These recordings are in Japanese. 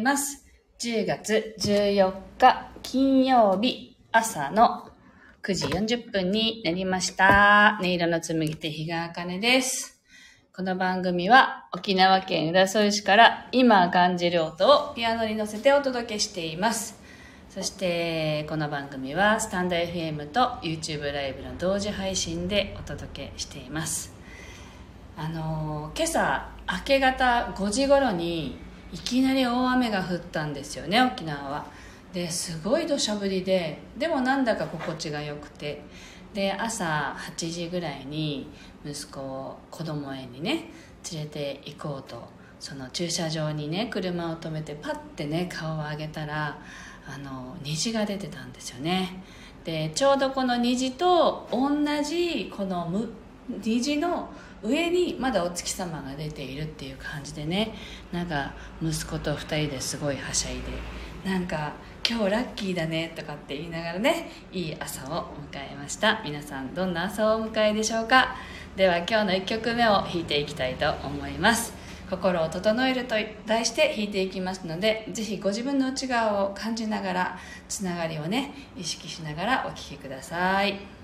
います。10月14日金曜日朝の9時40分になりました。音色の紡ぎ手日川茜です。この番組は沖縄県浦添市から今感じる音をピアノに乗せてお届けしています。そしてこの番組はスタンド FM と YouTube ライブの同時配信でお届けしています。あのー今朝明け方5時頃にいきなり大雨が降ったんですよね沖縄は。ですごい土砂降りででもなんだか心地が良くて。で朝8時ぐらいに息子を子供園にね連れて行こうと。その駐車場にね車を止めてパッてね顔を上げたらあの虹が出てたんですよね。でちょうどこの虹と同じこのむ虹の上にまだお月様が出ているっていう感じでねなんか息子と2人ですごいはしゃいでなんか今日ラッキーだねとかって言いながらねいい朝を迎えました。皆さんどんな朝をお迎えでしょうか。では今日の1曲目を弾いていきたいと思います。心を整えると題して弾いていきますのでぜひご自分の内側を感じながらつながりをね意識しながらお聴きくださ「い。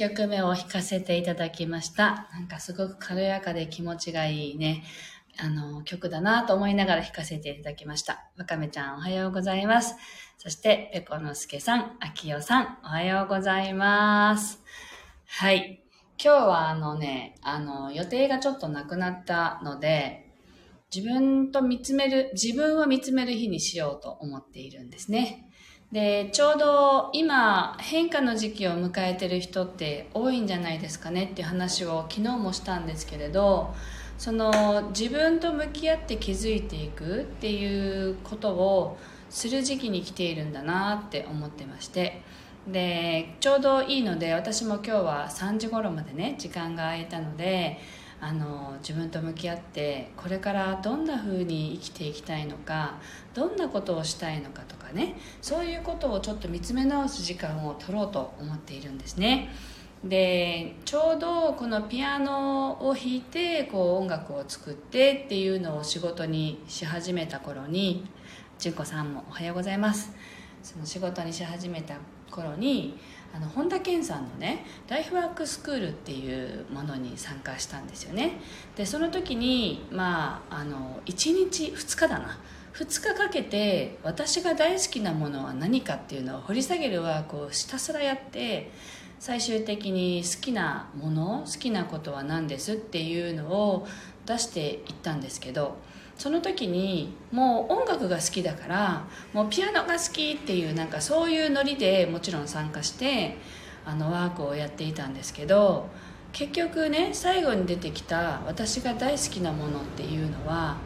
曲目を弾かせていただきました。なんかすごく軽やかで気持ちがいいね、あの、曲だなと思いながら弾かせていただきました。わかめちゃんおはようございます。そして、ペコのすけさん、あきよさん、おはようございます。はい。今日はあのね、あの、予定がちょっとなくなったので、自分と見つめる、自分を見つめる日にしようと思っているんですね。で、ちょうど今変化の時期を迎えてる人って多いんじゃないですかねっていう話を昨日もしたんですけれど、その自分と向き合って気づいていくっていうことをする時期に来ているんだなって思ってまして、で、ちょうどいいので私も今日は3時頃までね、時間が空いたので、あの自分と向き合ってこれからどんな風に生きていきたいのかどんなことをしたいのかとかねそういうことをちょっと見つめ直す時間を取ろうと思っているんですね。でちょうどこのピアノを弾いてこう音楽を作ってっていうのを仕事にし始めた頃に純子さんもおはようございます。その仕事にし始めた頃にあの本田健さんのねライフワークスクールっていうものに参加したんですよね。でその時にまああの1日2日だな。2日かけて私が大好きなものは何かっていうのを掘り下げるワークをひたすらやって最終的に好きなもの好きなことは何ですっていうのを出していったんですけどその時にもう音楽が好きだからもうピアノが好きっていうなんかそういうノリでもちろん参加してあのワークをやっていたんですけど結局ね最後に出てきた私が大好きなものっていうのは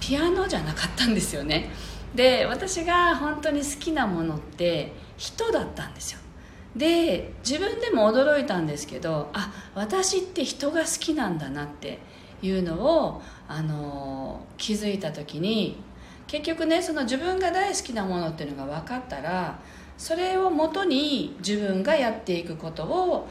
ピアノじゃなかったんですよね。で私が本当に好きなものって人だったんですよ。で自分でも驚いたんですけどあ私って人が好きなんだなっていうのをあの気づいた時に結局ねその自分が大好きなものっていうのが分かったらそれをもとに自分がやっていくことを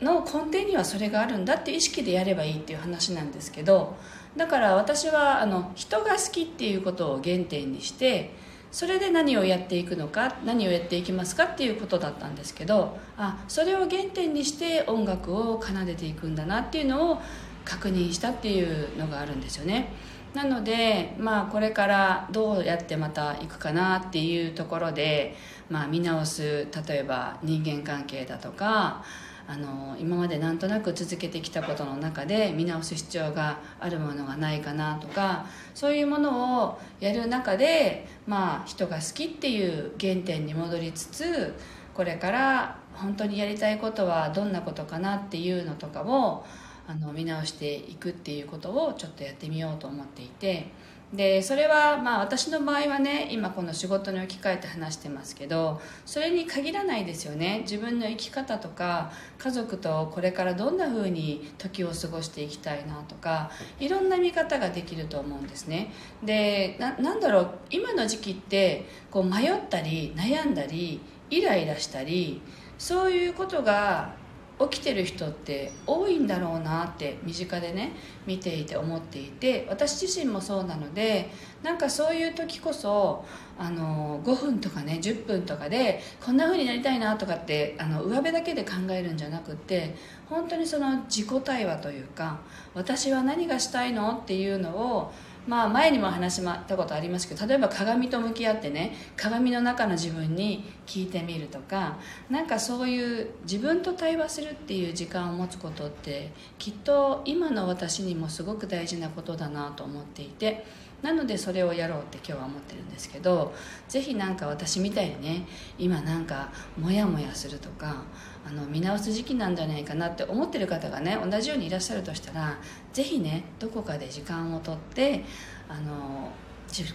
の根底にはそれがあるんだって意識でやればいいっていう話なんですけどだから私はあの人が好きっていうことを原点にしてそれで何をやっていくのか何をやっていきますかっていうことだったんですけどあそれを原点にして音楽を奏でていくんだなっていうのを確認したっていうのがあるんですよね。なのでまあこれからどうやってまた行くかなっていうところで、まあ、見直す例えば人間関係だとかあの今までなんとなく続けてきたことの中で見直す必要があるものがないかなとかそういうものをやる中で、まあ、人が好きっていう原点に戻りつつこれから本当にやりたいことはどんなことかなっていうのとかをあの見直していくっていうことをちょっとやってみようと思っていて。でそれはまあ私の場合はね今この仕事に置き換えて話してますけどそれに限らないですよね。自分の生き方とか家族とこれからどんな風に時を過ごしていきたいなとかいろんな見方ができると思うんですね。でななんだろう今の時期ってこう迷ったり悩んだりイライラしたりそういうことが起きてる人って多いんだろうなって身近でね見ていて思っていて私自身もそうなのでなんかそういう時こそあの5分とかね10分とかでこんな風になりたいなとかってあの上辺だけで考えるんじゃなくって本当にその自己対話というか私は何がしたいのっていうのをまあ前にも話したことありますけど例えば鏡と向き合ってね鏡の中の自分に聞いてみるとかなんかそういう自分と対話するっていう時間を持つことってきっと今の私にもすごく大事なことだなと思っていてなのでそれをやろうって今日は思ってるんですけどぜひなんか私みたいにね今なんかモヤモヤするとかあの見直す時期なんじゃないかなって思ってる方がね同じようにいらっしゃるとしたらぜひねどこかで時間をとってあの自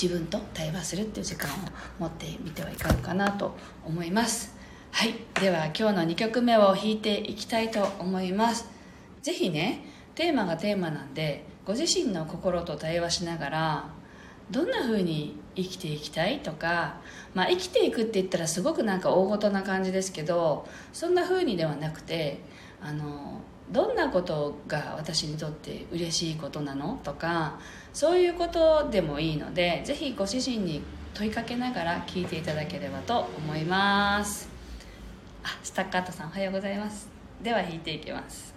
自分と対話するっていう時間を持ってみてはいかがかなと思います。はい。では今日の2曲目を弾いていきたいと思います。ぜひねテーマがテーマなんでご自身の心と対話しながらどんな風に生きていきたいとか、まあ、生きていくって言ったらすごくなんか大ごとな感じですけどそんな風にではなくてあのどんなことが私にとって嬉しいことなのとかそういうことでもいいのでぜひご自身に問いかけながら聞いていただければと思います。あスタッカートさんおはようございます。では弾いていきます。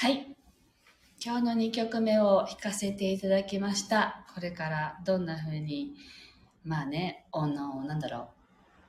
はい。今日の2曲目を弾かせていただきました。これからどんな風に、まあね、あの、なんだろう、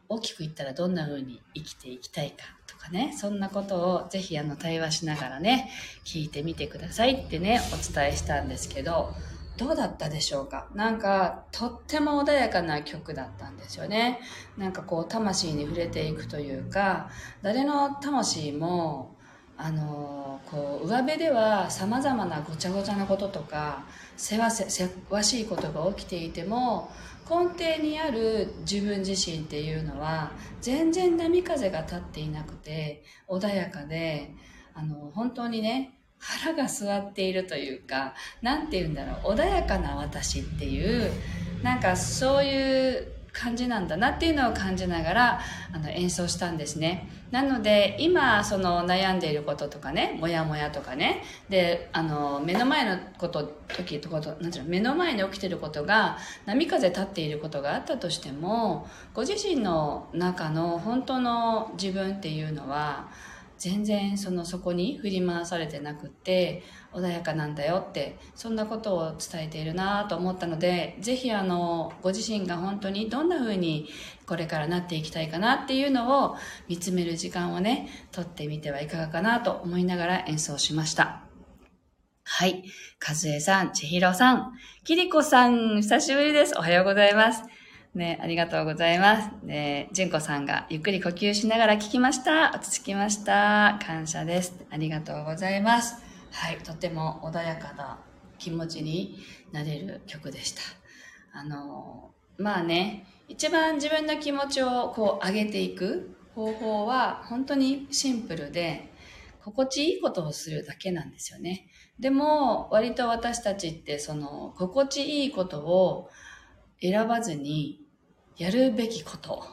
大きく言ったらどんな風に生きていきたいかとかね、そんなことをぜひあの対話しながらね、聞いてみてくださいってね、お伝えしたんですけど、どうだったでしょうか？なんか、とっても穏やかな曲だったんですよね。なんかこう、魂に触れていくというか、誰の魂も、あのこう上辺ではさまざまなごちゃごちゃなこととかせわせせわしいことが起きていても根底にある自分自身っていうのは全然波風が立っていなくて穏やかであの本当にね腹が据わっているというか何て言うんだろう穏やかな私っていうなんかそういう感じなんだなっていうのを感じながらあの演奏したんですね。なので今その悩んでいることとかね、もやもやとかね、で、あの目の前のこと、時とこと、なんていうの、目の前に起きてることが波風立っていることがあったとしても、ご自身の中の本当の自分っていうのは、全然そのそこに振り回されてなくって穏やかなんだよってそんなことを伝えているなと思ったのでぜひあのご自身が本当にどんな風にこれからなっていきたいかなっていうのを見つめる時間をねとってみてはいかがかなと思いながら演奏しましたはい。かずえさん、ちひろさん、きりこさん、久しぶりです。おはようございます。ね、ありがとうございます。ね、純子さんがゆっくり呼吸しながら聞きました。落ち着きました。感謝です。ありがとうございます。はい、とても穏やかな気持ちになれる曲でした。あの、まあね、一番自分の気持ちをこう上げていく方法は本当にシンプルで、心地いいことをするだけなんですよね。でも、割と私たちってその心地いいことを選ばずにやるべきこと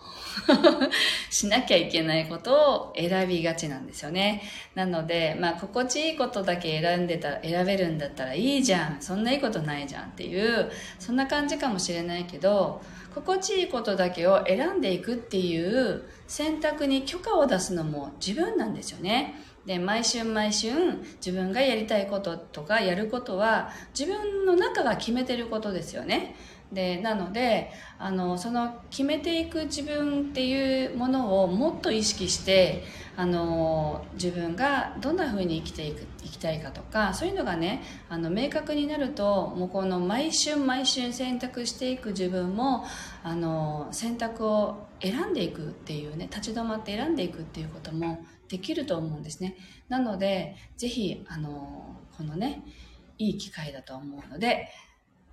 しなきゃいけないことを選びがちなんですよね。なので、まあ、心地いいことだけ選んでたら、選べるんだったらいいじゃん。そんないいことないじゃんっていう、そんな感じかもしれないけど、心地いいことだけを選んでいくっていう選択に許可を出すのも自分なんですよね。で、毎週毎週自分がやりたいこととかやることは自分の中が決めてることですよね。でなのであのその決めていく自分っていうものをもっと意識してあの自分がどんなふうに生きていくいきたいかとかそういうのがねあの明確になるともうこの毎週毎週選択していく自分もあの選択を選んでいくっていうね立ち止まって選んでいくっていうこともできると思うんですね。なのでぜひあのこのねいい機会だと思うので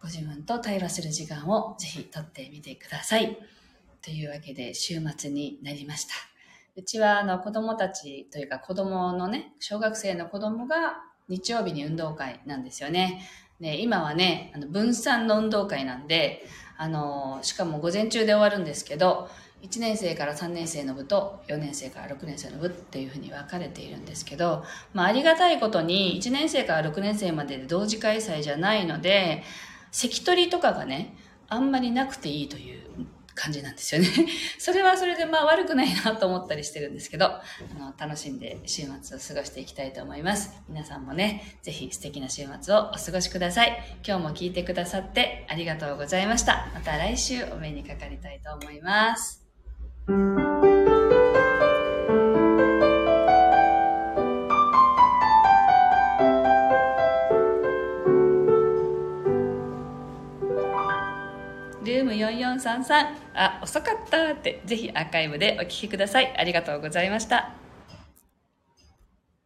ご自分と対話する時間をぜひとってみてください。というわけで週末になりました。うちはあの子供たちというか子供のね、小学生の子供が日曜日に運動会なんですよね。で今はね、あの分散の運動会なんで、あの、しかも午前中で終わるんですけど、1年生から3年生の部と4年生から6年生の部っていうふうに分かれているんですけど、まあ、ありがたいことに1年生から6年生までで同時開催じゃないので、関取とかがね、あんまりなくていいという感じなんですよね。それはそれでまあ悪くないなと思ったりしてるんですけど、あの、楽しんで週末を過ごしていきたいと思います。皆さんもね、ぜひ素敵な週末をお過ごしください。今日も聞いてくださってありがとうございました。また来週お目にかかりたいと思います。4433あ、遅かったって、ぜひアーカイブでお聞きください。ありがとうございました。